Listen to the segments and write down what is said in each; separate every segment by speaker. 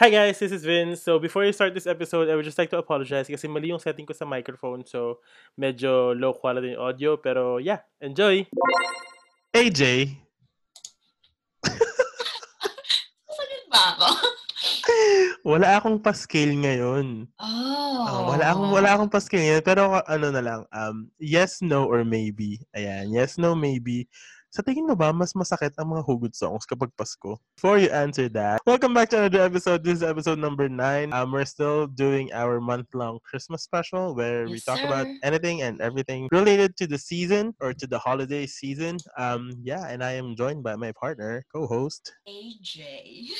Speaker 1: Hi guys, this is Vince. So before we start this episode, I would just like to apologize kasi mali yung setting ko sa microphone. So medyo low quality yung audio. Pero yeah, enjoy! AJ!
Speaker 2: Sakit ba ako?
Speaker 1: wala akong pa-scale ngayon.
Speaker 2: Oh.
Speaker 1: Uh, wala akong wala akong pa-scale ngayon. Pero ano na lang, um, yes, no, or maybe. Ayan, yes, no, maybe. Sa tingin mo ba, mas masakit ang mga hugot songs kapag Pasko? Before you answer that, welcome back to another episode. This is episode number 9. Um, we're still doing our month-long Christmas special where
Speaker 2: Yes,
Speaker 1: we talk about
Speaker 2: sir.
Speaker 1: anything and everything related to the season or to the holiday season. Um, yeah, and I am joined by my partner, co-host.
Speaker 2: AJ.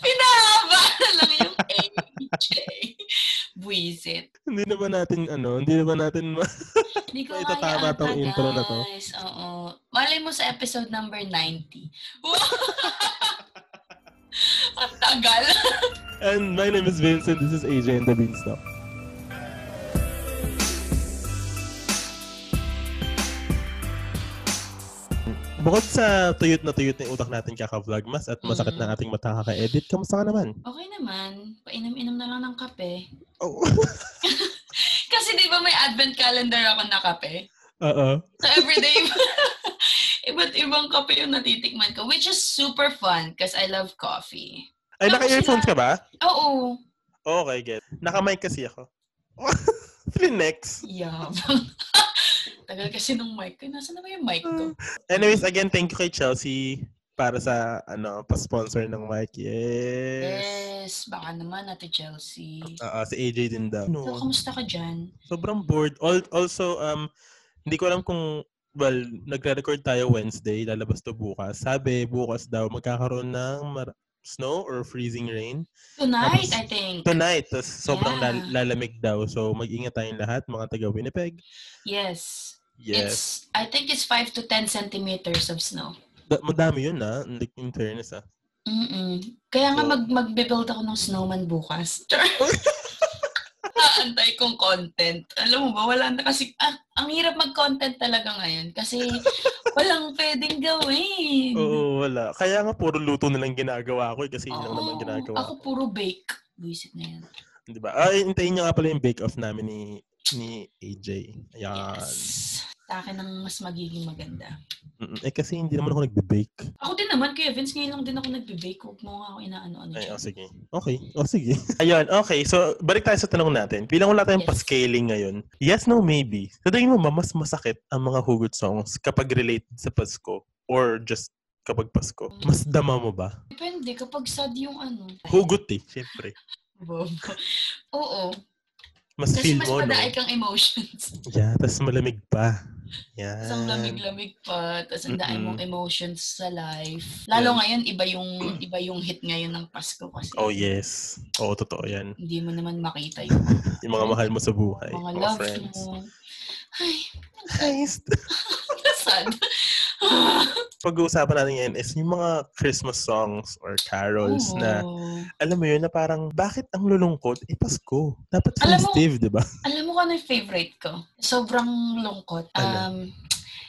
Speaker 2: Pinahaba na lang. Buisit.
Speaker 1: Hindi naman natin, ano, hindi naman natin ma-
Speaker 2: Hindi ko
Speaker 1: Ito
Speaker 2: kaya
Speaker 1: tama
Speaker 2: ata,
Speaker 1: tong intro na to.
Speaker 2: guys. Oo. Malay mo sa episode number 90. Ang tagal.
Speaker 1: And my name is Vincent. This is AJ and the Beanstalk. Bukod sa tuyot na tuyot yung utak natin kaka-vlogmas at masakit
Speaker 2: Mm.
Speaker 1: na ating mata kaka-edit, kamusta ka naman?
Speaker 2: Okay naman. Painom-inom na lang ng kape.
Speaker 1: Oh.
Speaker 2: Kasi di ba may advent calendar ako na kape?
Speaker 1: Oo.
Speaker 2: So everyday, iba't ibang kape yung natitikman ko, which is super fun because I love coffee.
Speaker 1: Ay,
Speaker 2: Tapos
Speaker 1: naka-earphones ka ba?
Speaker 2: Oo.
Speaker 1: Okay, get. Naka-mic kasi ako. Three necks.
Speaker 2: Yabang. Tagal kasi nung mic ko. Nasaan na ba yung mic ko?
Speaker 1: Anyways, again, thank you kay Chelsea para sa ano pa-sponsor ng mic. Yes.
Speaker 2: Yes. Baka naman, Ate Chelsea.
Speaker 1: Oo, si AJ din daw.
Speaker 2: So, kamusta ka dyan?
Speaker 1: sobrang bored. Al- Also, um, hindi ko alam kung, well, nagre-record tayo Wednesday, lalabas to bukas. Sabi, bukas daw, magkakaroon ng mar- snow or freezing rain.
Speaker 2: Tonight,
Speaker 1: Tapos,
Speaker 2: I think.
Speaker 1: Tonight, tas sobrang
Speaker 2: Yeah.
Speaker 1: lal- lalamig daw. So, mag-ingat tayong lahat, mga taga Winnipeg.
Speaker 2: Yes.
Speaker 1: Yes.
Speaker 2: It's, I think it's 5 to 10 centimeters of snow.
Speaker 1: Da- madami yun, ah. Like, in fairness, ah.
Speaker 2: Mm-mm. Kaya nga
Speaker 1: So-
Speaker 2: mag magbe-build ako ng snowman bukas. Aantay kong content. Alam mo ba, wala na kasi, ah, ang hirap mag-content talaga ngayon kasi walang pwedeng gawin.
Speaker 1: Oo, wala. Kaya nga, puro luto na lang ginagawa ko eh, kasi yun lang naman ginagawa
Speaker 2: Ako puro bake. Buisit na yan.
Speaker 1: Di ba? Ah, hintayin nyo nga pala yung bake-off namin ni ni AJ. Ayan.
Speaker 2: Yes. Sa akin ang mas magiging maganda.
Speaker 1: Mm-mm. Eh kasi hindi naman ako nagbe-bake.
Speaker 2: Ako din naman, Kuya Vince, ngayon lang din ako nagbe-bake. Huwag mo nga ako inaano-ano
Speaker 1: Ay, oh, sige. Okay. Oh, sige. Ayun, okay. So, balik tayo sa tanong natin. Bilang wala tayong
Speaker 2: Yes.
Speaker 1: pa-scaling ngayon, yes, no, maybe. Sa tingin mo ba, mas masakit ang mga hugot songs kapag relate sa Pasko? Or just kapag Pasko? Mas dama mo ba?
Speaker 2: Depende kapag sad yung ano.
Speaker 1: Hugot eh, syempre.
Speaker 2: Oo.
Speaker 1: Mas
Speaker 2: Kasi
Speaker 1: feel
Speaker 2: mas
Speaker 1: mo, no?
Speaker 2: madaay kang emotions.
Speaker 1: Yeah, tas malamig pa. Yan.
Speaker 2: Tapos ang lamig-lamig pa, tapos ang
Speaker 1: Mm-mm.
Speaker 2: mong emotions sa life. Lalo
Speaker 1: Yeah.
Speaker 2: ngayon, iba yung iba yung hit ngayon ng Pasko kasi.
Speaker 1: Oh, yes. Oo, totoo yan.
Speaker 2: Hindi mo naman makita yung
Speaker 1: Yung mga mahal mo sa buhay.
Speaker 2: mga
Speaker 1: mga
Speaker 2: love
Speaker 1: friends.
Speaker 2: mo. Ay,
Speaker 1: Nice.
Speaker 2: sad.
Speaker 1: Pag-uusapan natin ngayon is yung mga Christmas songs or carols na
Speaker 2: Oo.
Speaker 1: alam mo yun, na parang, bakit ang lulungkot? Eh, Pasko. Dapat
Speaker 2: Alam
Speaker 1: festive, di ba?
Speaker 2: Alam mo kung ano yung favorite ko? Sobrang lungkot.
Speaker 1: Ano?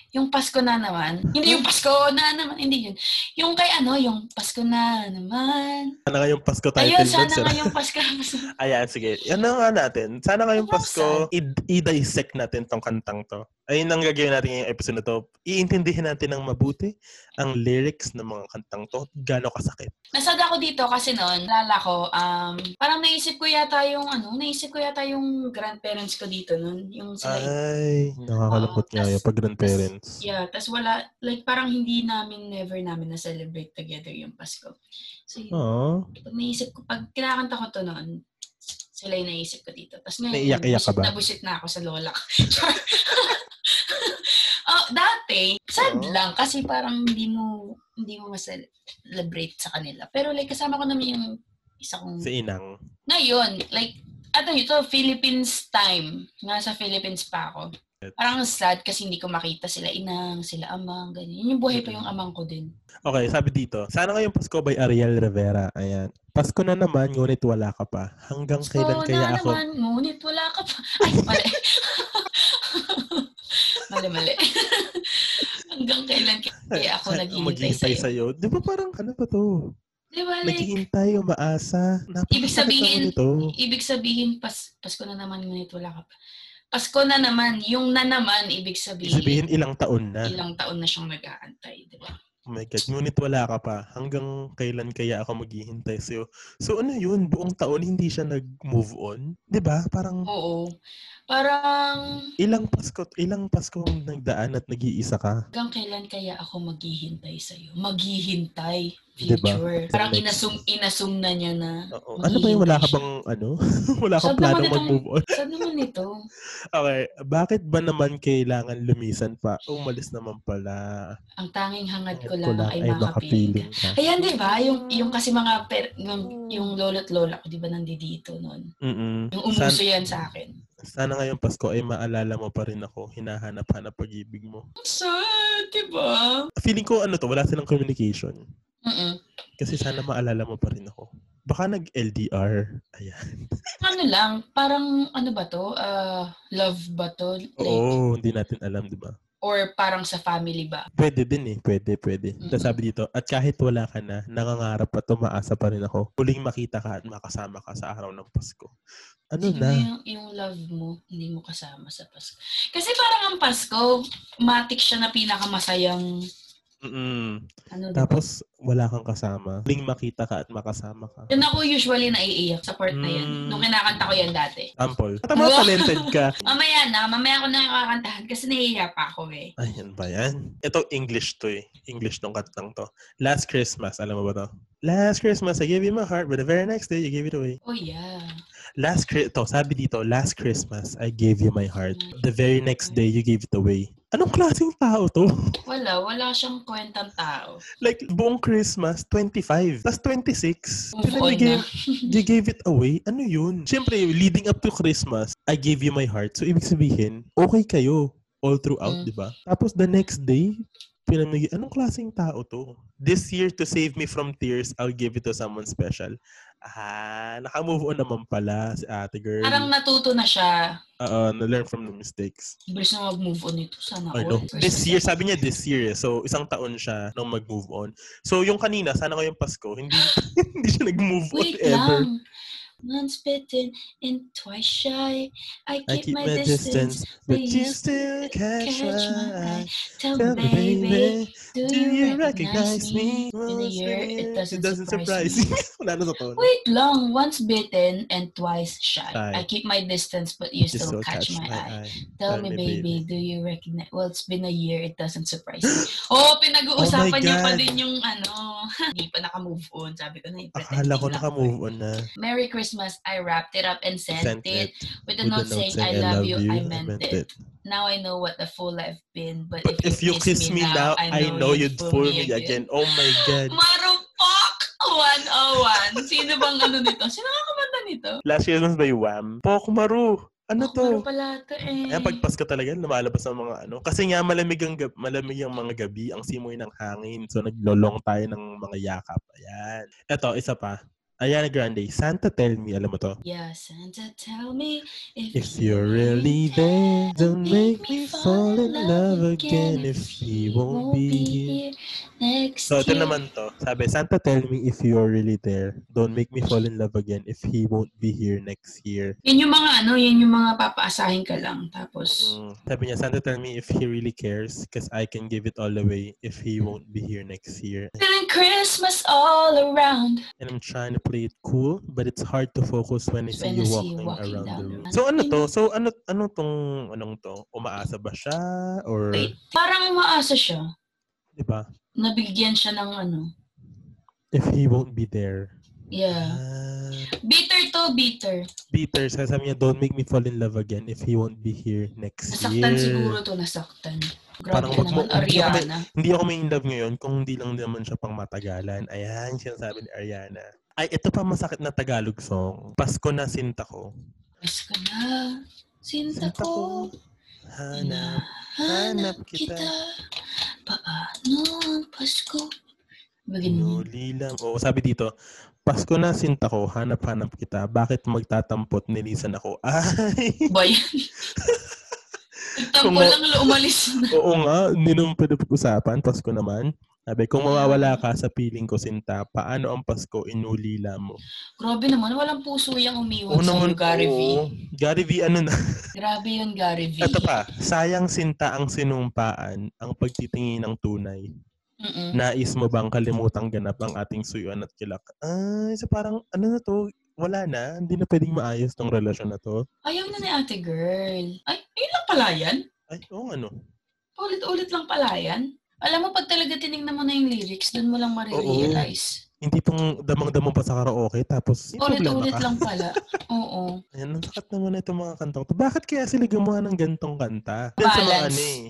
Speaker 2: Yung Pasko na naman. Hindi yung Pasko na naman. Hindi yun. Yung kay ano, yung Pasko na naman.
Speaker 1: Sana nga yung Pasko title
Speaker 2: Ayun, sana
Speaker 1: sir.
Speaker 2: nga yung Pasko.
Speaker 1: Ayan, sige. Yan na nga natin. Sana nga yung
Speaker 2: Ano
Speaker 1: Pasko, i- i-dissect natin tong kantang to. Ayun ang gagawin natin ngayong episode na to. Iintindihin natin ng mabuti ang lyrics ng mga kantang to. Gano'ng kasakit.
Speaker 2: Nasad ako dito kasi noon, lala ko, um, parang naisip ko yata yung, ano, naisip ko yata yung grandparents ko dito noon. Yung sila,
Speaker 1: Ay, nakakalungkot
Speaker 2: Oo,
Speaker 1: nga
Speaker 2: tas-
Speaker 1: yung pag grandparents.
Speaker 2: yeah, tas wala, like parang hindi namin, never namin na-celebrate together yung Pasko. So, yun,
Speaker 1: Oo.
Speaker 2: pag naisip ko, pag kinakanta ko to noon, sila yung naisip ko dito. Tapos ngayon,
Speaker 1: Naiiyak-iyak ka ba?
Speaker 2: na busit na ako sa lola ko. oh, dati, sad
Speaker 1: Oo.
Speaker 2: lang kasi parang hindi mo hindi mo ma-celebrate sa kanila. Pero like kasama ko naman yung isa kong
Speaker 1: Si Inang.
Speaker 2: ngayon, like ano ito, Philippines time. Nasa Philippines pa ako. Parang sad kasi hindi ko makita sila inang, sila amang, ganyan. Yun Yung buhay pa yung amang ko din.
Speaker 1: Okay, sabi dito, sana ngayong Pasko by Ariel Rivera. Ayan. Pasko na naman, ngunit wala ka pa. Hanggang
Speaker 2: So,
Speaker 1: kailan kaya
Speaker 2: na
Speaker 1: ako...
Speaker 2: naman, ngunit wala ka pa. Ay, mali. mali, mali. Hanggang kailan kaya ako naghihintay sa'yo.
Speaker 1: sa'yo. Di ba parang, ano ba to?
Speaker 2: Diba, like,
Speaker 1: Naghihintay, umaasa.
Speaker 2: ibig sabihin, ibig sabihin, pas, Pasko na naman, ngunit wala ka pa. Pasko na naman, yung na naman, ibig sabihin,
Speaker 1: Ibig sabihin, ilang taon na.
Speaker 2: ilang taon na siyang nag-aantay, di ba?
Speaker 1: Oh my God, ngunit wala ka pa. Hanggang kailan kaya ako maghihintay sa'yo? So ano yun, buong taon hindi siya nag-move on? 'Di ba Parang
Speaker 2: Oo. Parang,
Speaker 1: ilang Pasko, ilang Pasko ang nagdaan at nag-iisa ka.
Speaker 2: hanggang kailan kaya ako maghihintay sa'yo? Maghihintay. Future. Parang
Speaker 1: Next.
Speaker 2: inasum, inasum na niya na
Speaker 1: Oo. Ano ba yung wala ka bang ano? wala kang plano mag-move on?
Speaker 2: Saan naman ito?
Speaker 1: Okay, bakit ba naman kailangan lumisan pa? Umalis naman pala.
Speaker 2: Ang tanging hangad ko
Speaker 1: Ko
Speaker 2: lang,
Speaker 1: lang
Speaker 2: ay
Speaker 1: ay
Speaker 2: makapiling ka. Ayan, di ba? Yung, yung kasi mga, per, yung, yung lolo't lola ko, di ba, nandito noon.
Speaker 1: Mm-mm.
Speaker 2: Yung
Speaker 1: San-
Speaker 2: umuso yan sa akin.
Speaker 1: Sana ngayong Pasko ay maalala mo pa rin ako. Hinahanap-hanap pag-ibig mo.
Speaker 2: Sad, di ba?
Speaker 1: Feeling ko ano to, wala silang communication.
Speaker 2: Mm-mm.
Speaker 1: Kasi sana maalala mo pa rin ako. Baka nag-LDR. Ayan.
Speaker 2: Ano lang, parang ano ba to? Ah, love ba to? Like,
Speaker 1: Oo, hindi natin alam, di ba?
Speaker 2: Or parang sa family ba?
Speaker 1: Pwede din eh. Pwede, pwede.
Speaker 2: Mm-mm.
Speaker 1: Tapos sabi dito, at kahit wala ka na, nangangarap at umaasa pa rin ako. Huling makita ka at makasama ka sa araw ng Pasko. Ano
Speaker 2: Sino
Speaker 1: na?
Speaker 2: yung, yung love mo, hindi mo kasama sa Pasko. Kasi parang ang Pasko, matik siya na pinakamasayang,
Speaker 1: Mm-mm.
Speaker 2: ano?
Speaker 1: Tapos, wala kang kasama. Huling makita ka at makasama ka.
Speaker 2: Yun ako usually naiiyak sa part na yan.
Speaker 1: Mm.
Speaker 2: Nung kinakanta ko yan dati.
Speaker 1: Sample. At mga talented ka.
Speaker 2: Mamaya na, mamaya ko na kakantahan kasi nahihiya pa ako eh.
Speaker 1: Ayan ba yan? Ito English to eh. English tong kantang to. Last Christmas, alam mo ba to? Last Christmas, I gave you my heart, but the very next day, you gave it away.
Speaker 2: Oh yeah.
Speaker 1: Last Chri- to, sabi dito, last Christmas, I gave you my heart. The very next day, you gave it away. Anong klaseng tao to?
Speaker 2: Wala, wala siyang kwentang tao.
Speaker 1: like, buong Christmas, 25. Tapos 26.
Speaker 2: Move
Speaker 1: Pero
Speaker 2: on
Speaker 1: you gave, you gave it away? Ano yun? Siyempre, leading up to Christmas, I gave you my heart. So, ibig sabihin, okay kayo all throughout,
Speaker 2: Mm.
Speaker 1: di ba? Tapos the next day, pinamigay, anong klaseng tao to? This year, to save me from tears, I'll give it to someone special. Ah, naka-move on naman pala si ate girl.
Speaker 2: Parang natuto na siya.
Speaker 1: Oo, na-learn from the mistakes.
Speaker 2: Bilis na mag-move on ito. Sana all.
Speaker 1: know. This year, sabi niya this year. So, isang taon siya nung mag-move on. So, yung kanina, sana ko yung Pasko, hindi, hindi siya nag-move on
Speaker 2: Wait
Speaker 1: ever.
Speaker 2: Once bitten and twice shy. I
Speaker 1: I
Speaker 2: keep, my, distance,
Speaker 1: but you still catch,
Speaker 2: catch
Speaker 1: my
Speaker 2: my
Speaker 1: eye.
Speaker 2: Tell
Speaker 1: Tell
Speaker 2: me, baby,
Speaker 1: baby,
Speaker 2: do, you recognize me? In a year, it doesn't, surprise me.
Speaker 1: Wala na sa.
Speaker 2: Wait lang. Once bitten and twice shy. I keep my distance, but you
Speaker 1: You
Speaker 2: still catch, my, eye.
Speaker 1: eye.
Speaker 2: Tell me, baby, do you recognize? Well, it's been a year. It doesn't surprise me. Oh, pinag-uusapan
Speaker 1: Oh my
Speaker 2: niya pa din yung ano. Hindi pa naka-move on. Sabi ko na, i-pretend
Speaker 1: Akala ko naka-move on na.
Speaker 2: Merry Christmas. I wrapped it up and sent,
Speaker 1: Sent
Speaker 2: it.
Speaker 1: it.
Speaker 2: With a
Speaker 1: With
Speaker 2: note
Speaker 1: the
Speaker 2: saying, I love you, I meant, it. Now I know what the fool I've been. But,
Speaker 1: But if you kiss me now, I know you'd fool me again. Oh my God.
Speaker 2: Marupok! 101. Sino bang ano nito? Sino nga kumanta nito?
Speaker 1: Last Christmas by Wham. Ano
Speaker 2: Oh, Maru
Speaker 1: to?
Speaker 2: pala to eh.
Speaker 1: Ayan, pag Pasko talaga, lumalabas ang mga ano. Kasi nga, malamig ang, gab- malamig ang mga gabi, ang simoy ng hangin. So, naglolong tayo ng mga yakap. Ayan. Ito, isa pa. Ariana Grande, Santa Tell Me, alam mo to?
Speaker 2: Yeah, Santa, tell me if,
Speaker 1: If you're really there, don't make me fall in love again if he won't be here.
Speaker 2: next
Speaker 1: So, ito naman to. Sabi, Santa tell me if you're really there. Don't make me fall in love again if he won't be here next year.
Speaker 2: Yun yung mga ano, yun yung mga papaasahin ka lang. Tapos,
Speaker 1: Mm. Sabi niya, Santa tell me if he really cares because I can give it all away if he won't be here next year.
Speaker 2: feeling Christmas all around.
Speaker 1: And I'm trying to play it cool, but it's hard to focus when I see
Speaker 2: When
Speaker 1: you walking,
Speaker 2: walking
Speaker 1: around the room. So ano to? So ano ano tong anong to? Umaasa ba siya or
Speaker 2: Wait, parang umaasa siya.
Speaker 1: 'di ba?
Speaker 2: Nabigyan siya ng ano.
Speaker 1: If he won't be there.
Speaker 2: Yeah.
Speaker 1: Ah,
Speaker 2: Bitter to, bitter.
Speaker 1: bitter. Sabi niya, don't make me fall in love again if he won't be here next
Speaker 2: Nasaktan
Speaker 1: year.
Speaker 2: siguro to, nasaktan.
Speaker 1: Parang
Speaker 2: Grabe
Speaker 1: wag mo-
Speaker 2: Ariana.
Speaker 1: Hindi ako may in love ngayon kung hindi lang naman siya pang matagalan. Ayan, sinasabi ni Ariana. Ay, ito pa masakit na Tagalog song. Pasko na sinta ko.
Speaker 2: Pasko na, sinta
Speaker 1: Sinta
Speaker 2: ko.
Speaker 1: ko. Hanap.
Speaker 2: Hanap
Speaker 1: kita.
Speaker 2: kita. Paano ang Pasko?
Speaker 1: Nuli lang. Oo, sabi dito, Pasko na sinta ko, hanap-hanap kita. Bakit magtatampot nilisan ako? Ay!
Speaker 2: Boy. Tampo lang la umalis na.
Speaker 1: Oo nga, hindi naman pwede pag-usapan. Pasko naman. Sabi, kung mawawala ka sa piling ko, Sinta, paano ang Pasko inulila mo?
Speaker 2: Grabe naman, walang puso yung umiwan sa
Speaker 1: naman,
Speaker 2: Gary V.
Speaker 1: Gary V, ano na?
Speaker 2: Grabe yun, Gary V.
Speaker 1: Ito pa, sayang Sinta ang sinumpaan, ang pagtitingin ng tunay.
Speaker 2: Mm-mm.
Speaker 1: Nais mo bang kalimutang ganap ang ating suyuan at kilak? Ay, so parang, ano na to? Wala na. Hindi na pwedeng maayos tong relasyon na to.
Speaker 2: Ayaw na ni ate girl. Ay, yun lang pala yan.
Speaker 1: Ay, oo ano.
Speaker 2: Ulit-ulit lang pala yan. Alam mo, pag talaga tinignan mo na yung lyrics, doon mo lang marirealize.
Speaker 1: Hindi pang damang-damang pa sa karaoke, tapos
Speaker 2: Ulit-ulit lang pala. Oo.
Speaker 1: Ayan, ang sakat naman na itong mga kantang to. Bakit kaya sila gumawa ng gantong kanta? Dahil sa mga
Speaker 2: Balance.
Speaker 1: ano eh.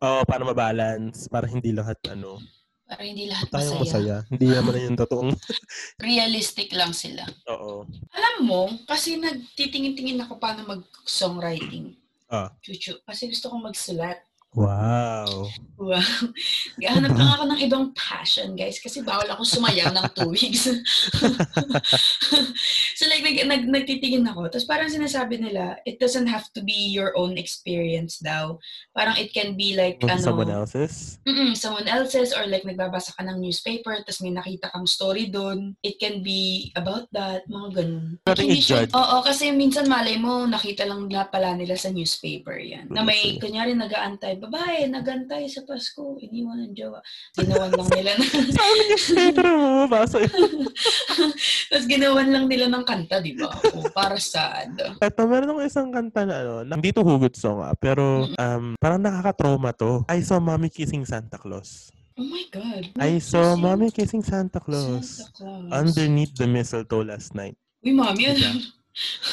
Speaker 1: Oo, para mabalance. Para hindi lahat ano.
Speaker 2: Para hindi lahat
Speaker 1: Tayong
Speaker 2: masaya.
Speaker 1: masaya. Hindi naman na yung totoong.
Speaker 2: Realistic lang sila.
Speaker 1: Oo.
Speaker 2: Alam mo, kasi nagtitingin-tingin ako paano mag-songwriting. Chuchu. Kasi gusto kong magsulat.
Speaker 1: Wow.
Speaker 2: Wow. Gahanap lang ako ng ibang passion, guys. Kasi bawal ako sumayaw ng two weeks. so like, nag, nag, nagtitingin ako. Tapos parang sinasabi nila, it doesn't have to be your own experience daw. Parang it can be like, ano,
Speaker 1: Someone else's?
Speaker 2: Mm-mm, someone else's or like nagbabasa ka ng newspaper tapos may nakita kang story doon. It can be about that, mga ganun.
Speaker 1: Nothing
Speaker 2: Hindi
Speaker 1: is
Speaker 2: siya-
Speaker 1: judged.
Speaker 2: Oo, kasi minsan malay mo, nakita lang na pala nila sa newspaper yan. Na may,
Speaker 1: Yes,
Speaker 2: kunyari, nag-aantay, babae, nag-aantay sa Pasko, iniwan ng jowa. Ginawan lang nila na,
Speaker 1: Pero yun.
Speaker 2: tapos ginawan lang nila ng kanta, di ba? O, para sad.
Speaker 1: Ito, meron akong isang kanta na ano, na, hindi to hugot song ah, pero um, parang nakaka-trauma to. I saw mommy kissing Santa Claus.
Speaker 2: Oh my God.
Speaker 1: I saw mommy kissing Santa Claus.
Speaker 2: Santa Claus.
Speaker 1: Underneath the mistletoe last night.
Speaker 2: Uy, mami, ano?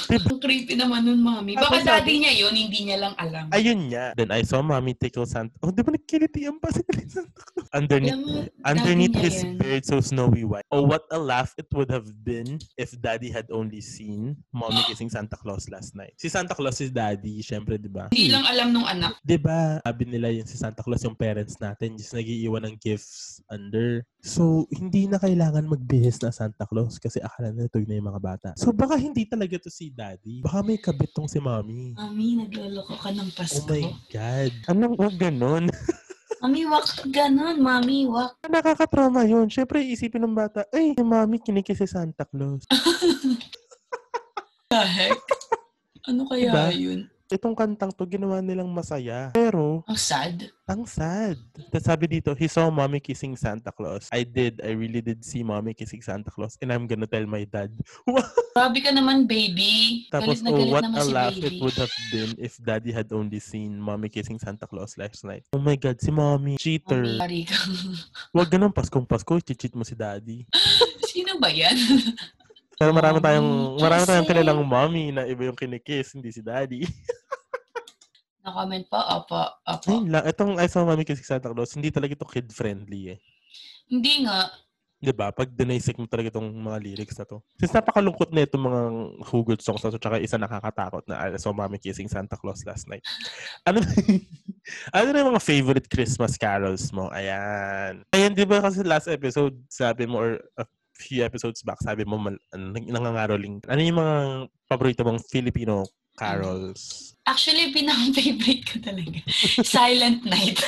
Speaker 1: Diba?
Speaker 2: Ang creepy naman nun, mami. Baka
Speaker 1: Ako sabi-
Speaker 2: daddy niya yun, hindi niya lang alam.
Speaker 1: Ayun nga. Then I saw mommy tickle Santa. Oh, di ba nagkilitian pa si Santa Claus? Underneath,
Speaker 2: Alam mo,
Speaker 1: underneath
Speaker 2: niya
Speaker 1: his
Speaker 2: yan.
Speaker 1: beard so snowy white. Oh, what a laugh it would have been if daddy had only seen mommy kissing Santa Claus last night. Si Santa Claus is daddy, syempre, di ba?
Speaker 2: Hindi lang alam nung anak.
Speaker 1: Di ba, sabi nila yun si Santa Claus, yung parents natin, just nagiiwan ng gifts under. So, hindi na kailangan magbihis na Santa Claus kasi akala nila na yung mga bata. So, baka hindi talaga to si daddy. Baka may kabit tong si mommy.
Speaker 2: Mami, nagloloko ka ng
Speaker 1: Oh
Speaker 2: Pasko.
Speaker 1: my God. Anong wag ganon?
Speaker 2: Mami, wak ka ganon. Mami, wak.
Speaker 1: Nakakatrauma yun. Siyempre, isipin ng bata, ay, si mommy kinikis si Santa Claus.
Speaker 2: The heck? Ano kaya
Speaker 1: Diba?
Speaker 2: yun?
Speaker 1: Itong kantang to, ginawa nilang masaya. Pero,
Speaker 2: Ang sad.
Speaker 1: ang sad. Tapos sabi dito, he saw mommy kissing Santa Claus. I did. I really did see mommy kissing Santa Claus. And I'm gonna tell my dad.
Speaker 2: Grabe ka naman, baby.
Speaker 1: Tapos,
Speaker 2: galit na
Speaker 1: oh,
Speaker 2: galit
Speaker 1: what
Speaker 2: naman
Speaker 1: a
Speaker 2: si
Speaker 1: laugh
Speaker 2: baby.
Speaker 1: it would have been if daddy had only seen mommy kissing Santa Claus last night. Oh my God, si mommy. Cheater.
Speaker 2: Ka.
Speaker 1: Huwag ganun, Paskong Pasko, cheat mo si daddy.
Speaker 2: Sino ba yan?
Speaker 1: Pero marami
Speaker 2: Mommy,
Speaker 1: tayong, marami tayong kilalang mommy na iba yung kinikiss, hindi si daddy.
Speaker 2: Na-comment pa? Opo, opo.
Speaker 1: Ayun lang, itong I saw mommy kissing Santa Claus, hindi talaga ito kid-friendly eh.
Speaker 2: Hindi nga.
Speaker 1: 'Di ba? Pag dinisik mo talaga itong mga lyrics na to. Since napakalungkot na itong mga hugot songs na to, tsaka isa nakakatakot na I saw mommy kissing Santa Claus last night. Ano ano na yung mga favorite Christmas carols mo? Ayan. Ayan, di ba kasi last episode, sabi mo, or a few episodes back, sabi mo, mal, nangangaroling. Ano yung mga paborito mong Filipino carols?
Speaker 2: Actually, pinaka-favorite ko talaga. Silent Night.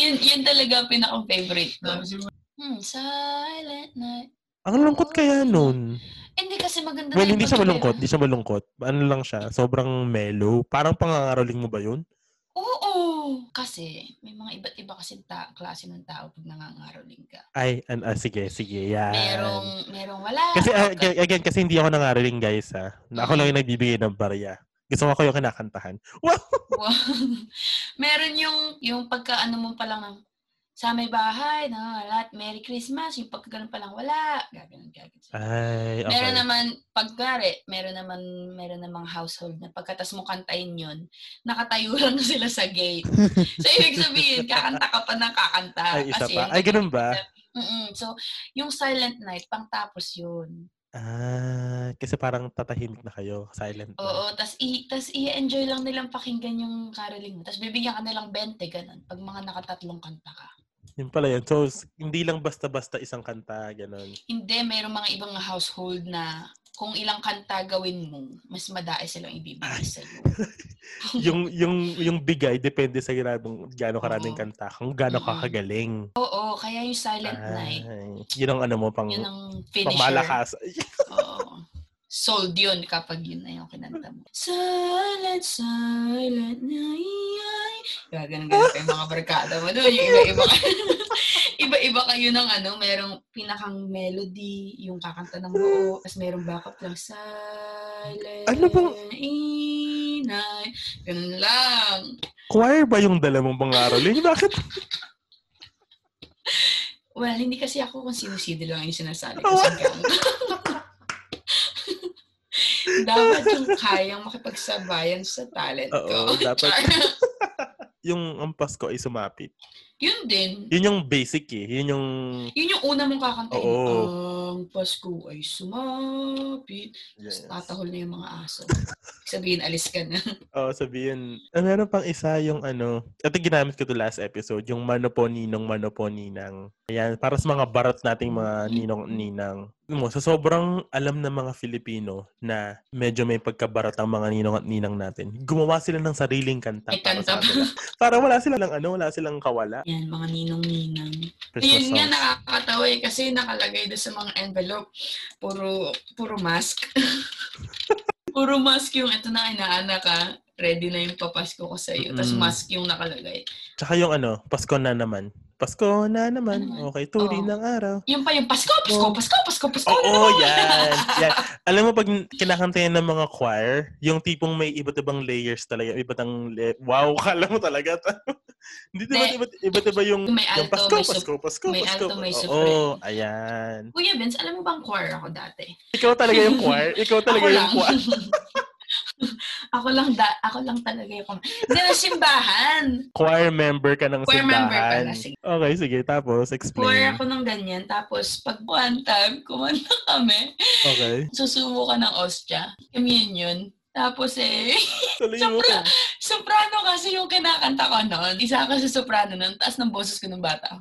Speaker 2: yun, yun talaga pinaka-favorite ko. Hmm, Silent Night.
Speaker 1: Ang lungkot kaya nun.
Speaker 2: Hindi kasi maganda
Speaker 1: Well,
Speaker 2: na
Speaker 1: hindi siya malungkot. Hindi siya malungkot. Ano lang siya. Sobrang mellow. Parang pangangaroling mo ba yun?
Speaker 2: Kasi, may mga iba't iba kasi ta- klase ng tao pag nangangaroling ka.
Speaker 1: Ay, an, ah, sige, sige. Yan.
Speaker 2: Merong, merong wala.
Speaker 1: Kasi, ah,
Speaker 2: Okay.
Speaker 1: ag- again, kasi hindi ako nangaroling, guys, ha. Na Ako lang yung nagbibigay ng barya. Gusto ko kayo kinakantahan. Wow!
Speaker 2: Wow. Meron yung, yung pagka ano mo pa lang ng, sa may bahay, na lahat, Merry Christmas, yung pagka ganun pa lang, wala. Gaganon, gaganon.
Speaker 1: Ay, okay.
Speaker 2: Meron naman, pagkari, meron naman, meron namang household na pagkatas mo kantayin yun, nakatayo lang sila sa gate. so, ibig sabihin, kakanta ka pa ng kakanta.
Speaker 1: Ay, isa
Speaker 2: Kasi
Speaker 1: pa. Ay, ganun ba?
Speaker 2: Mm-mm. So, yung Silent Night, pang tapos yun.
Speaker 1: Ah, kasi parang tatahimik na kayo. Silent na.
Speaker 2: Oo, tas, i, tas i-enjoy lang nilang pakinggan yung caroling mo. Tas bibigyan ka nilang 20, ganun. Pag mga nakatatlong kanta ka.
Speaker 1: Yun pala yun. So, hindi lang basta-basta isang kanta, ganun.
Speaker 2: Hindi, mayroong mga ibang household na kung ilang kanta gawin mo, mas madae silang ibibigay sa iyo.
Speaker 1: yung yung yung bigay depende sa ginabang gaano karaming
Speaker 2: Oo.
Speaker 1: kanta, kung gaano ka kagaling.
Speaker 2: Oo, kaya yung Silent Night,
Speaker 1: Ay, yun ang ano mo pang
Speaker 2: yun ang
Speaker 1: pang
Speaker 2: finisher.
Speaker 1: malakas.
Speaker 2: Oo. Sold yun kapag yun na yung kinanta mo. Silent, silent night. Gaganon ganon pa yung mga barkada mo doon. Yung iba-iba. iba-iba kayo ng ano, merong pinakang melody, yung kakanta ng buo, tapos merong backup lang. Silent
Speaker 1: Ano bang-
Speaker 2: night. Ganun lang.
Speaker 1: Choir ba yung dala mong pangaroling? Bakit?
Speaker 2: Well, hindi kasi ako kung sino-sino lang yung sinasabi ko sa gang. Dapat yung kayang makipagsabayan sa talent ko.
Speaker 1: Oo, dapat. Yung ang Pasko ay sumapit.
Speaker 2: Yun din.
Speaker 1: Yun yung basic eh. Yun yung...
Speaker 2: Yun yung una mong kakantayin.
Speaker 1: Oo.
Speaker 2: Ang Pasko ay sumapit.
Speaker 1: Yes.
Speaker 2: Tatahol na yung mga aso. Sabihin, alis ka na.
Speaker 1: Oo, sabihin. Ah, meron pang isa yung ano, ito ginamit ko to last episode, yung mano po ninong, mano po ninang. Ayan, para sa mga barat nating mga ninong ninang. Mo, sa sobrang alam ng mga Filipino na medyo may pagkabarat ang mga ninong at ninang natin, gumawa sila ng sariling kanta
Speaker 2: May
Speaker 1: para
Speaker 2: kanta
Speaker 1: sa. Para wala silang ano, wala silang kawala.
Speaker 2: Yan, mga ninong-ninang. Yun nga nakakatawa eh, kasi nakalagay doon sa mga envelope, puro, puro mask. puro mask yung ito na inaanak ka, ready na yung papasko ko sa iyo. Tapos
Speaker 1: Mm.
Speaker 2: mask yung nakalagay.
Speaker 1: Tsaka yung ano, Pasko na naman. Pasko na naman.
Speaker 2: Ano?
Speaker 1: Okay, turi
Speaker 2: Oo.
Speaker 1: ng araw.
Speaker 2: Yung pa yung Pasko, Pasko,
Speaker 1: Oo.
Speaker 2: Pasko, Pasko, Pasko.
Speaker 1: Oo, yan. yan. Alam mo, pag kinakanta yan ng mga choir, yung tipong may iba't ibang layers talaga. Iba't ang le- Wow, kala mo talaga. Hindi diba, iba't, iba't iba yung,
Speaker 2: May
Speaker 1: yung
Speaker 2: alto,
Speaker 1: Pasko,
Speaker 2: may sup-
Speaker 1: Pasko, Pasko,
Speaker 2: may
Speaker 1: Pasko.
Speaker 2: alto, may
Speaker 1: Oo,
Speaker 2: supreme.
Speaker 1: ayan.
Speaker 2: Kuya Vince, alam mo bang choir ako dati?
Speaker 1: Ikaw talaga yung choir. Ikaw talaga yung choir.
Speaker 2: Ako lang da, ako lang talaga yung Hindi na simbahan.
Speaker 1: Choir member ka ng
Speaker 2: Choir
Speaker 1: simbahan.
Speaker 2: member pala, sige.
Speaker 1: Okay, sige. Tapos,
Speaker 2: Choir
Speaker 1: explain.
Speaker 2: ako ng ganyan. Tapos, pag one time, kumanta kami,
Speaker 1: Okay.
Speaker 2: susubo ka ng ostya, communion. Tapos eh. Sobra. soprano kasi yung kinakanta ko noon. Isa ako sa soprano noon, taas ng boses ko ng bata.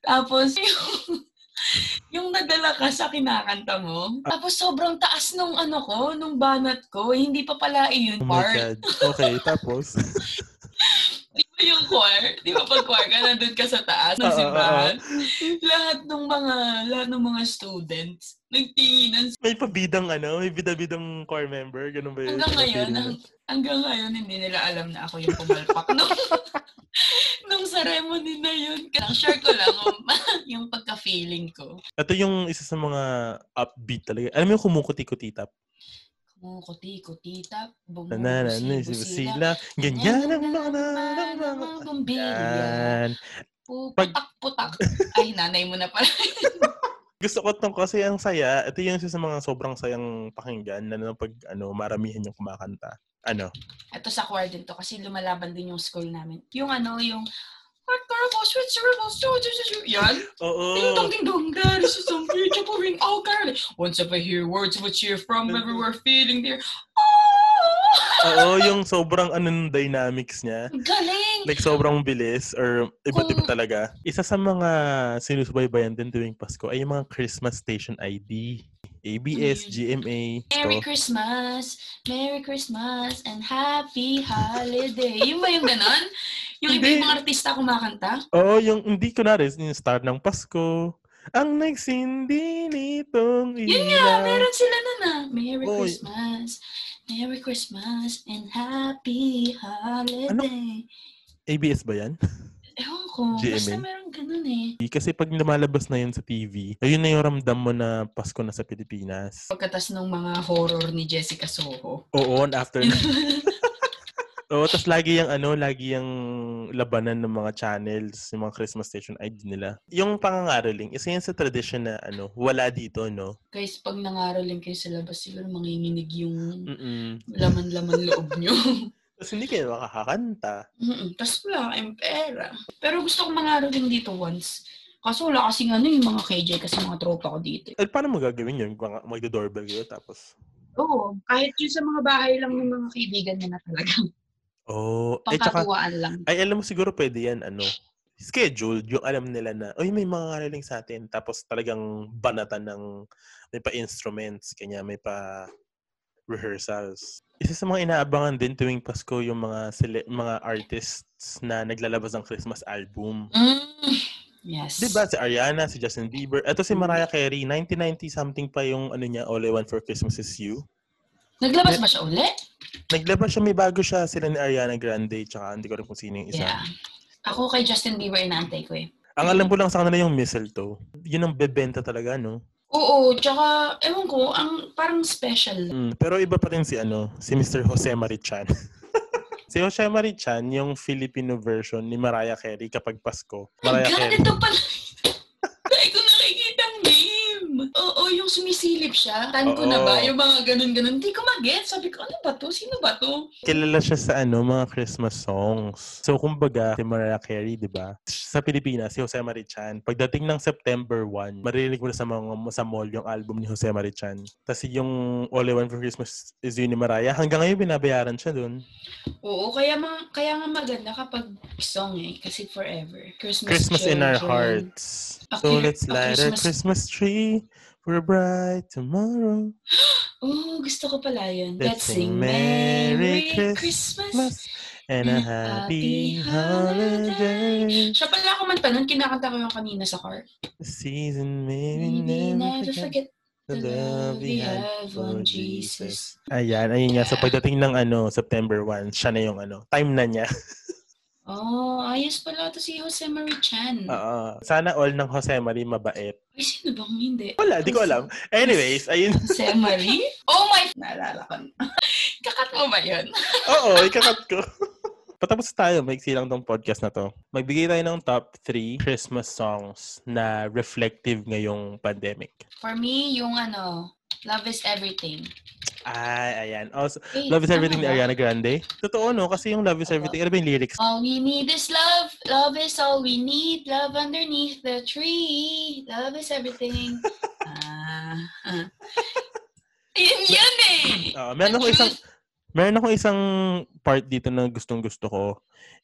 Speaker 2: Tapos yung, yung nadala ka sa kinakanta mo. Tapos sobrang taas nung ano ko, nung banat ko. Eh, hindi pa pala iyon
Speaker 1: Oh my
Speaker 2: part.
Speaker 1: God. Okay, tapos.
Speaker 2: Yung choir? Di ba pag choir ka, nandun ka sa taas ng simbahan? lahat ng mga, lahat ng mga students, nagtinginan
Speaker 1: May pabidang ano, may bida-bidang choir member. Ganun ba yun?
Speaker 2: Hanggang ngayon, hang, hanggang ngayon, hindi nila alam na ako yung pumalpak nung, nung ceremony na yun. Share ko lang um, yung pagka-feeling ko.
Speaker 1: Ito yung isa sa mga upbeat talaga. Alam mo yung kumukuti-kuti tap?
Speaker 2: Kumukuti-kuti tap,
Speaker 1: Na na na na
Speaker 2: bumubusibo
Speaker 1: sila. Ganyan ang mga ng mga.
Speaker 2: bumbilya.
Speaker 1: Yan.
Speaker 2: Putak-putak. Ay, nanay mo na pala.
Speaker 1: Gusto ko tong kasi ang saya. Ito yung isa sa mga sobrang sayang pakinggan na na pag ano, maramihan yung kumakanta. Ano?
Speaker 2: Ito sa choir din to kasi lumalaban din yung school namin. Yung ano, yung Heart Carnival, Sweet Cereals, Yan. Ding
Speaker 1: Oo.
Speaker 2: dong ding dong, that is some beautiful ring. Oh, girl. Once if I hear words of a cheer from everywhere feeling there. Oh!
Speaker 1: Oo, yung sobrang ano ng dynamics niya.
Speaker 2: Galing!
Speaker 1: Like sobrang bilis or iba't iba talaga. Isa sa mga sinusubaybayan din tuwing Pasko ay yung mga Christmas Station ID. ABS,
Speaker 2: Mm.
Speaker 1: GMA.
Speaker 2: Merry
Speaker 1: So,
Speaker 2: Christmas, Merry Christmas, and Happy Holiday. Yung ba yung ganon? Yung iba
Speaker 1: Hindi.
Speaker 2: yung mga artista kumakanta?
Speaker 1: Oo, yung hindi ko na rin, yung start ng Pasko. Ang nagsindi nitong
Speaker 2: Yun nga,
Speaker 1: ilaw.
Speaker 2: meron sila nun ah. Merry
Speaker 1: Oy.
Speaker 2: Christmas, Merry Christmas, and Happy Holiday.
Speaker 1: ABS ba yan?
Speaker 2: Ewan ko,
Speaker 1: GMA.
Speaker 2: basta meron ganun eh.
Speaker 1: Kasi pag lumalabas na yun sa TV, ayun na yung ramdam mo na Pasko na sa Pilipinas.
Speaker 2: Pagkatas ng mga horror ni Jessica Soho.
Speaker 1: Oo, and after na. Oo, tapos lagi yung ano, lagi yung labanan ng mga channels, yung mga Christmas station ID nila. Yung pangangaraling, isa yan sa tradition na ano, wala dito, no?
Speaker 2: Guys, pag nangaroling kayo sa labas, siguro manginginig yung
Speaker 1: Mm-mm.
Speaker 2: laman-laman loob nyo.
Speaker 1: Tapos hindi kayo makakakanta.
Speaker 2: Mm-mm. Tapos wala kayong pera. Pero gusto ko mangaroling dito once. Kaso wala kasing ano yung mga KJ kasi mga tropa ko dito.
Speaker 1: Eh, paano mo gagawin yun? Magdo-doorbell kayo, tapos...
Speaker 2: Oo. Kahit yun sa mga bahay lang ng mga kaibigan na talaga.
Speaker 1: Oh, eh tsaka,
Speaker 2: lang.
Speaker 1: ay alam mo siguro pwede yan, ano, scheduled. Yung alam nila na, oy, may mga karaling sa atin. Tapos talagang banatan ng, may pa-instruments, kanya may pa rehearsals. Isa sa mga inaabangan din tuwing Pasko yung mga sele- mga artists na naglalabas ng Christmas album.
Speaker 2: Mm, yes.
Speaker 1: Di ba? Si Ariana, si Justin Bieber. Ito si Mariah Carey, 1990 something pa yung ano niya, All I Want for Christmas is You.
Speaker 2: Naglabas ba siya ulit?
Speaker 1: Naglabas siya, may bago siya sila ni Ariana Grande, tsaka hindi ko rin kung sino yung isa.
Speaker 2: Yeah. Ako kay Justin Bieber inaantay ko eh.
Speaker 1: Ang alam ko lang sa kanila yung mistletoe. Yun ang bebenta talaga, no?
Speaker 2: Oo, tsaka, ewan ko, ang parang special.
Speaker 1: Mm, pero iba pa rin si ano, si Mr. Jose Marichan. si Jose Marichan, yung Filipino version ni Mariah Carey kapag Pasko. Mariah
Speaker 2: God,
Speaker 1: Carey.
Speaker 2: ito pala. Dahil ko nakikita ang meme. Oo, yung sumisilip siya. Tan ko na ba?
Speaker 1: Oo.
Speaker 2: Yung mga ganun-ganun. Hindi ko mag-get. Sabi ko, ano ba to? Sino ba to?
Speaker 1: Kilala siya sa ano, mga Christmas songs. So, kumbaga, si Mariah Carey, di ba? Sa Pilipinas, si Jose Marichan. Pagdating ng September 1, maririnig mo na sa mga sa mall yung album ni Jose Marichan. Tapos yung All I Want for Christmas is You ni Mariah. Hanggang ngayon, binabayaran siya dun.
Speaker 2: Oo, kaya, ma- kaya nga maganda kapag song eh. Kasi forever. Christmas,
Speaker 1: Christmas in our
Speaker 2: children.
Speaker 1: hearts.
Speaker 2: A
Speaker 1: So
Speaker 2: cri-
Speaker 1: let's
Speaker 2: a
Speaker 1: light a
Speaker 2: Christmas-
Speaker 1: Christmas tree for a bright tomorrow.
Speaker 2: Oo, gusto ko pala yun.
Speaker 1: Let's
Speaker 2: Let's
Speaker 1: sing
Speaker 2: sing
Speaker 1: Merry
Speaker 2: Merry
Speaker 1: Christmas.
Speaker 2: Christmas.
Speaker 1: And a happy holiday.
Speaker 2: Siya pala ako man nun, kinakanta ko yung kanina sa car.
Speaker 1: The season may we never
Speaker 2: never
Speaker 1: forget
Speaker 2: forget
Speaker 1: the love we had for
Speaker 2: Jesus.
Speaker 1: Jesus. Ayan, ayun nga. So pagdating ng ano, September 1, siya na yung ano, time na niya.
Speaker 2: Oh, ayos pala to si Jose Marie Chan.
Speaker 1: Oo. Sana all ng Jose Marie mabait.
Speaker 2: Ay, sino bang hindi?
Speaker 1: Wala, di ko alam. Anyways, ayun.
Speaker 2: Jose Marie? Oh my... Naalala ko. na. Kakat mo ba yun?
Speaker 1: Oo, ikakat ko. Patapos tayo, maiksi lang tong podcast na to. Magbigay tayo ng top 3 Christmas songs na reflective ngayong pandemic.
Speaker 2: For me, yung ano, Love is Everything.
Speaker 1: Ay, ayan. Also,
Speaker 2: Eh,
Speaker 1: Love is Everything ni? Ariana Grande. Totoo, no? Kasi yung Love is. Everything, ano ba yung lyrics?
Speaker 2: All we need is love. Love is all we need. Love underneath the tree. Love is everything. ah. ah. Yun yun eh.
Speaker 1: Ah, meron akong isang meron akong isang part dito na gustong gusto ko.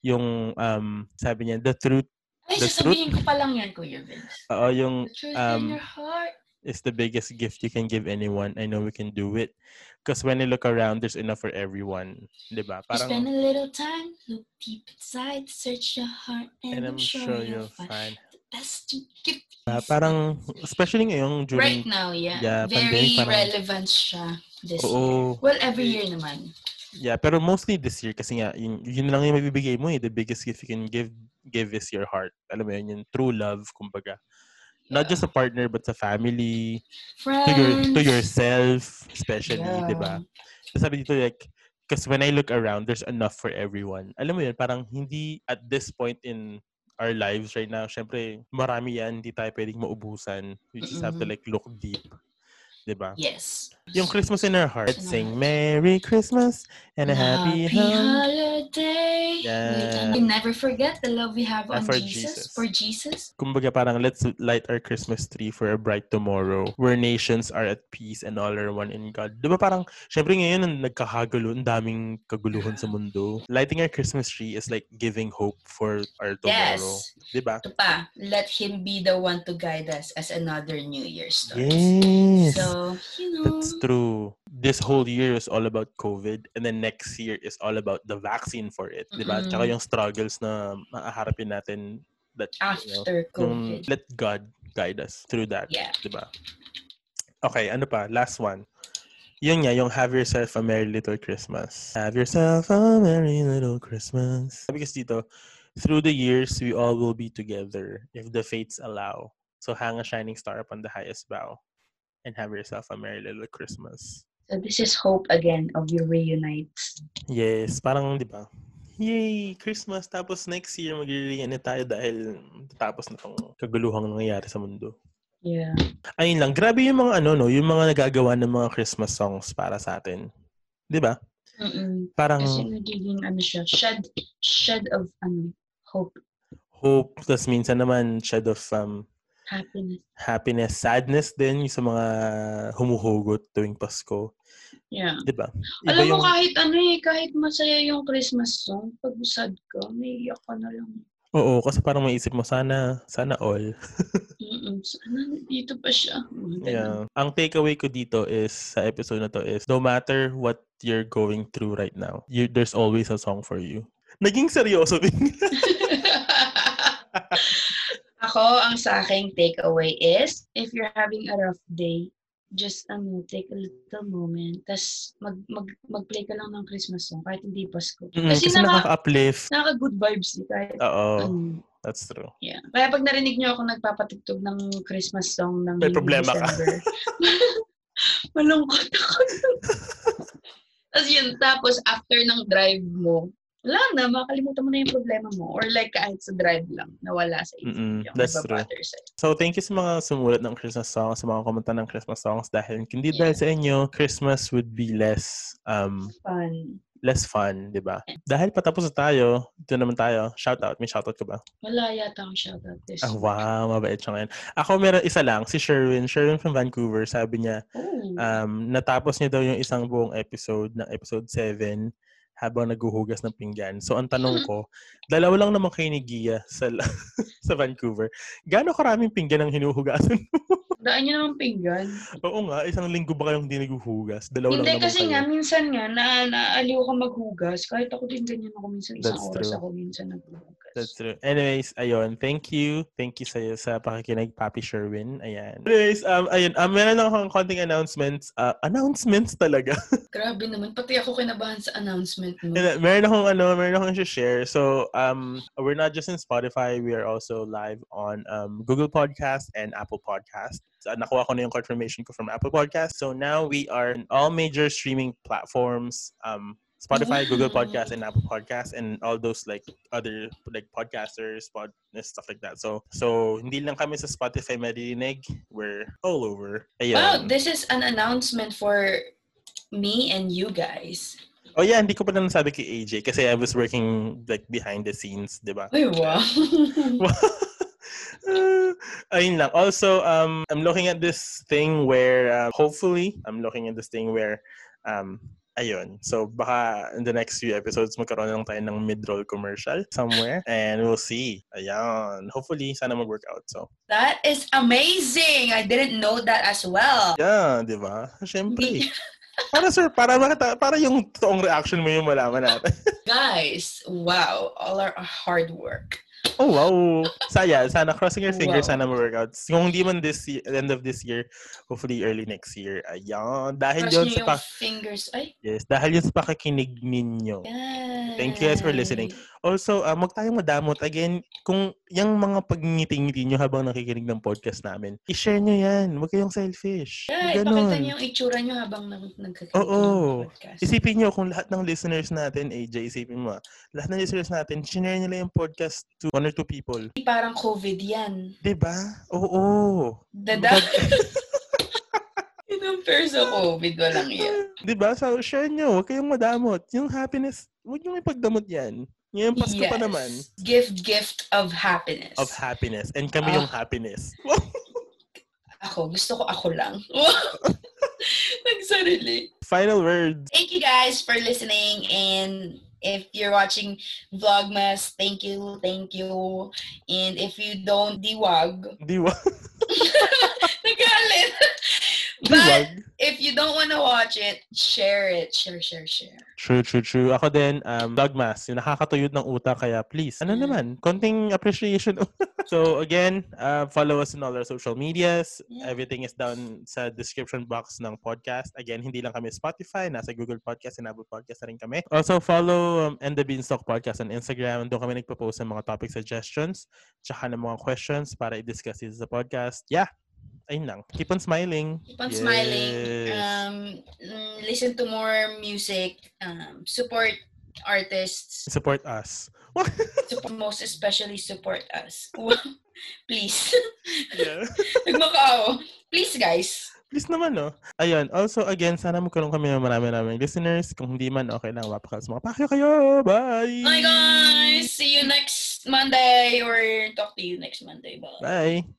Speaker 1: Yung um sabi niya the truth
Speaker 2: Ay,
Speaker 1: The
Speaker 2: sasabihin ko pa lang yan, Kuya Vince.
Speaker 1: oo yung
Speaker 2: The truth
Speaker 1: um,
Speaker 2: in your heart.
Speaker 1: Is the biggest gift you can give anyone. I know we can do it. Because when I look around, there's enough for everyone. 'Di ba?
Speaker 2: You spend
Speaker 1: Parang
Speaker 2: a little time, look deep inside, search your heart, and,
Speaker 1: and I'm sure you'll find.
Speaker 2: the best gift.
Speaker 1: Ah, parang especially ngayong
Speaker 2: right
Speaker 1: during
Speaker 2: now, yeah.
Speaker 1: yeah,
Speaker 2: Very
Speaker 1: pandemic, parang-
Speaker 2: relevant siya this year.
Speaker 1: Oo.
Speaker 2: Well, every year naman.
Speaker 1: Yeah, pero mostly this year kasi nga yun, yun lang yung mabibigay mo eh. The biggest gift you can give give is your heart. Alam mo yun, yung true love, kumbaga. Not just a partner but sa family,
Speaker 2: Friends.
Speaker 1: to your to yourself especially,
Speaker 2: Yeah.
Speaker 1: 'di ba? Sabi dito like because when I look around, there's enough for everyone. Alam mo yun, parang hindi at this point in our lives right now, syempre marami yan, hindi tayo pwedeng maubusan. We just have to like look deep. 'Di ba?
Speaker 2: Yes.
Speaker 1: Yung Christmas in our heart,
Speaker 2: our
Speaker 1: sing. Merry Christmas and a happy, holiday.
Speaker 2: holiday.
Speaker 1: Yeah.
Speaker 2: We never forget the love we have
Speaker 1: Ah,
Speaker 2: on
Speaker 1: for
Speaker 2: Jesus.
Speaker 1: Jesus.
Speaker 2: For Jesus.
Speaker 1: Kumbaga parang let's light our Christmas tree for a bright tomorrow where nations are at peace and all are one in God. Di ba parang, syempre ngayon nagkakagulo, ang daming kaguluhan sa mundo. Lighting our Christmas tree is like giving hope for our tomorrow.
Speaker 2: Yes.
Speaker 1: Di ba?
Speaker 2: Ito pa, let Him be the one to guide us as another New Year starts.
Speaker 1: Yes.
Speaker 2: So, you know.
Speaker 1: That's true. This whole year is all about COVID and then next year is all about the vaccine for it. Tsaka yung struggles na maaharapin natin that, you know,
Speaker 2: after COVID.
Speaker 1: let God guide us through that.
Speaker 2: Yeah.
Speaker 1: Diba? Okay, ano pa? Last one. Yun nga, yung have yourself a merry little Christmas. Have yourself a merry little Christmas. Because dito, through the years, we all will be together if the fates allow. So hang a shining star upon the highest bough and have yourself a merry little Christmas.
Speaker 2: So this is hope again of your reunites.
Speaker 1: Yes, parang di ba? Yay! Christmas! Tapos next year, mag-reunite tayo dahil tapos na tong kaguluhang nangyayari sa mundo.
Speaker 2: Yeah.
Speaker 1: ayun lang, grabe yung mga ano no, yung mga nagagawa ng mga Christmas songs para sa atin. 'Di ba?
Speaker 2: Mm-mm.
Speaker 1: Parang
Speaker 2: Kasi nagiging ano siya, shed, shed of ano, hope,
Speaker 1: hope, tas minsan naman shed of um,
Speaker 2: happiness.
Speaker 1: happiness, sadness din yung sa mga humuhugot tuwing Pasko.
Speaker 2: Yeah.
Speaker 1: 'Di ba?
Speaker 2: Alam mo kahit ano eh, kahit masaya yung Christmas song, pag sad ka, naiiyak ka na lang.
Speaker 1: Oo, kasi parang maisip mo, sana, sana all.
Speaker 2: Mm-mm. Sana dito pa siya. Ganun.
Speaker 1: Yeah. Ang takeaway ko dito is, sa episode na to is, no matter what you're going through right now, you, there's always a song for you. Naging seryoso din.
Speaker 2: Ako, ang sa aking takeaway is, if you're having a rough day, just ano, take a little moment, tas mag, mag, mag-play ka lang ng Christmas song, kahit hindi Pasko.
Speaker 1: Mm,
Speaker 2: Kasi
Speaker 1: kasi
Speaker 2: naka,
Speaker 1: nakaka-uplift.
Speaker 2: naka-good vibes eh, kahit
Speaker 1: Oo,
Speaker 2: ano.
Speaker 1: that's true.
Speaker 2: Yeah. Kaya pag narinig niyo ako nagpapatugtog ng Christmas song ng
Speaker 1: May problema ka.
Speaker 2: December, malungkot ako. tapos yun, tapos after ng drive mo, wala na, makalimutan mo na yung problema mo. Or like kahit sa drive lang, nawala sa isip
Speaker 1: Mm-mm,
Speaker 2: yung
Speaker 1: that's true.
Speaker 2: sa'yo.
Speaker 1: So, thank you sa mga sumulat ng Christmas songs, sa mga kumanta ng Christmas songs dahil hindi
Speaker 2: Yeah.
Speaker 1: dahil sa inyo, Christmas would be less um
Speaker 2: Fun.
Speaker 1: less fun, di ba? Dahil patapos na tayo, ito naman tayo, shoutout. May shoutout ka ba?
Speaker 2: Wala yata akong shoutout this
Speaker 1: Ah,
Speaker 2: week.
Speaker 1: wow, mabait siya ngayon. Ako meron isa lang, si Sherwin. Sherwin from Vancouver, sabi niya,
Speaker 2: Oh.
Speaker 1: um, natapos niya daw yung isang buong episode ng episode 7 habang naghuhugas ng pinggan. So, ang tanong ko, dalawa lang naman kayo ni Gia sa, sa Vancouver. Gaano karaming pinggan ang hinuhugasan?
Speaker 2: Daan niyo naman pinggan.
Speaker 1: Oo nga, isang linggo ba kayong hindi naghuhugas? Dalawa
Speaker 2: Hindi
Speaker 1: lang naman
Speaker 2: kasi
Speaker 1: kayo.
Speaker 2: nga, minsan nga, na, naaliw ka maghugas. Kahit ako din ganyan ako minsan. Isang
Speaker 1: That's
Speaker 2: oras
Speaker 1: true.
Speaker 2: ako minsan naghuhugas.
Speaker 1: That's true. Anyways, ayun. Thank you. Thank you sa'yo sa pakikinig, Papi Sherwin. Ayan. Anyways, um, ayun. Um, meron akong konting announcements. Uh, announcements talaga.
Speaker 2: Grabe naman. Pati ako kinabahan sa announcement mo.
Speaker 1: And, uh, meron akong ano, meron akong share. So, um, we're not just in Spotify, we are also live on um, Google Podcast and Apple Podcast. So, nakuha ko na yung confirmation ko from Apple Podcast. So now we are in all major streaming platforms. Um, Spotify, Google
Speaker 2: Wow.
Speaker 1: Podcast, and Apple Podcast, and all those like other like podcasters, pod stuff like that. So so hindi lang kami sa Spotify maririnig. We're all over. Ayun.
Speaker 2: Wow, this is an announcement for me and you guys.
Speaker 1: Oh yeah, hindi ko pa na nasabi kay AJ kasi I was working like behind the scenes, di ba?
Speaker 2: Ay, wow.
Speaker 1: Ayun lang. Also, um, I'm looking at this thing where, uh, hopefully, I'm looking at this thing where, um, ayun. So, baka in the next few episodes, magkaroon lang tayo ng mid-roll commercial somewhere. And we'll see. Ayan. Hopefully, sana mag-work out. So,
Speaker 2: That is amazing! I didn't know that as well.
Speaker 1: yeah, di ba? Siyempre. Para sir, para makita, para yung toong reaction mo yung malaman natin.
Speaker 2: Guys, wow. All our hard work.
Speaker 1: Oh, wow. Saya. Sana crossing your fingers,
Speaker 2: Wow.
Speaker 1: sana ma-workouts. Kung hindi man this year, end of this year, hopefully early next year. Ayan. Dahil
Speaker 2: Cross
Speaker 1: yun sa pa-
Speaker 2: fingers. Ay,
Speaker 1: yes, dahil yun sa pakikinig ninyo.
Speaker 2: guys.
Speaker 1: Thank you guys for listening. Also, um, huwag tayong madamot. Again, kung yung mga pagngiti-ngiti nyo habang nakikinig ng podcast namin, i-share nyo yan. Huwag kayong selfish.
Speaker 2: Yeah,
Speaker 1: Ganon.
Speaker 2: ipakita niyo yung itsura niyo habang nag nagkakinig
Speaker 1: Oo.
Speaker 2: ng podcast.
Speaker 1: Isipin nyo kung lahat ng listeners natin, AJ, isipin mo, ah, lahat ng listeners natin, share nila yung podcast to one or two people.
Speaker 2: Parang COVID yan.
Speaker 1: Diba? Oo.
Speaker 2: Dada. In-compare sa COVID, walang yan.
Speaker 1: Diba? So, share nyo. Huwag kayong madamot. Yung happiness, huwag nyo may pagdamot yan. Ngayon, Pasko pa naman.
Speaker 2: Gift, gift of happiness.
Speaker 1: Of happiness. And kami
Speaker 2: Ah.
Speaker 1: yung happiness.
Speaker 2: Ako, gusto ko ako lang. Nagsarili.
Speaker 1: Final words.
Speaker 2: Thank you guys for listening and if you're watching Vlogmas, thank you, thank you. And if you don't, diwag.
Speaker 1: Diwa.
Speaker 2: Nagalit. But if you don't want to watch it, share it. Share, share, share.
Speaker 1: True, true, true. Ako din, um, Vlogmas, yung nakakatuyod ng utak, kaya please, ano
Speaker 2: Mm.
Speaker 1: naman, konting appreciation. so again, uh, follow us on all our social medias.
Speaker 2: Yeah.
Speaker 1: Everything is down sa description box ng podcast. Again, hindi lang kami Spotify, nasa Google Podcast and Apple Podcast na rin kami. Also, follow um, And the Beanstalk Podcast on Instagram. Doon kami nagpo-post ng mga topic suggestions, tsaka ng mga questions para i-discuss sa podcast. Yeah, ayun lang. Keep on smiling.
Speaker 2: Keep on smiling.
Speaker 1: Yes.
Speaker 2: Um, mm, listen to more music. Um, support artists.
Speaker 1: Support us.
Speaker 2: Support, most especially support us. Please.
Speaker 1: yeah.
Speaker 2: Nagmakaaw. Please, guys.
Speaker 1: Please naman, no? Ayun. Also, again, sana magkaroon kami ng marami-raming listeners. Kung hindi man, okay lang. Wapakals mga pakyo kayo. Bye!
Speaker 2: Bye, guys. See you next Monday or talk to you next Monday. Bye.
Speaker 1: Bye!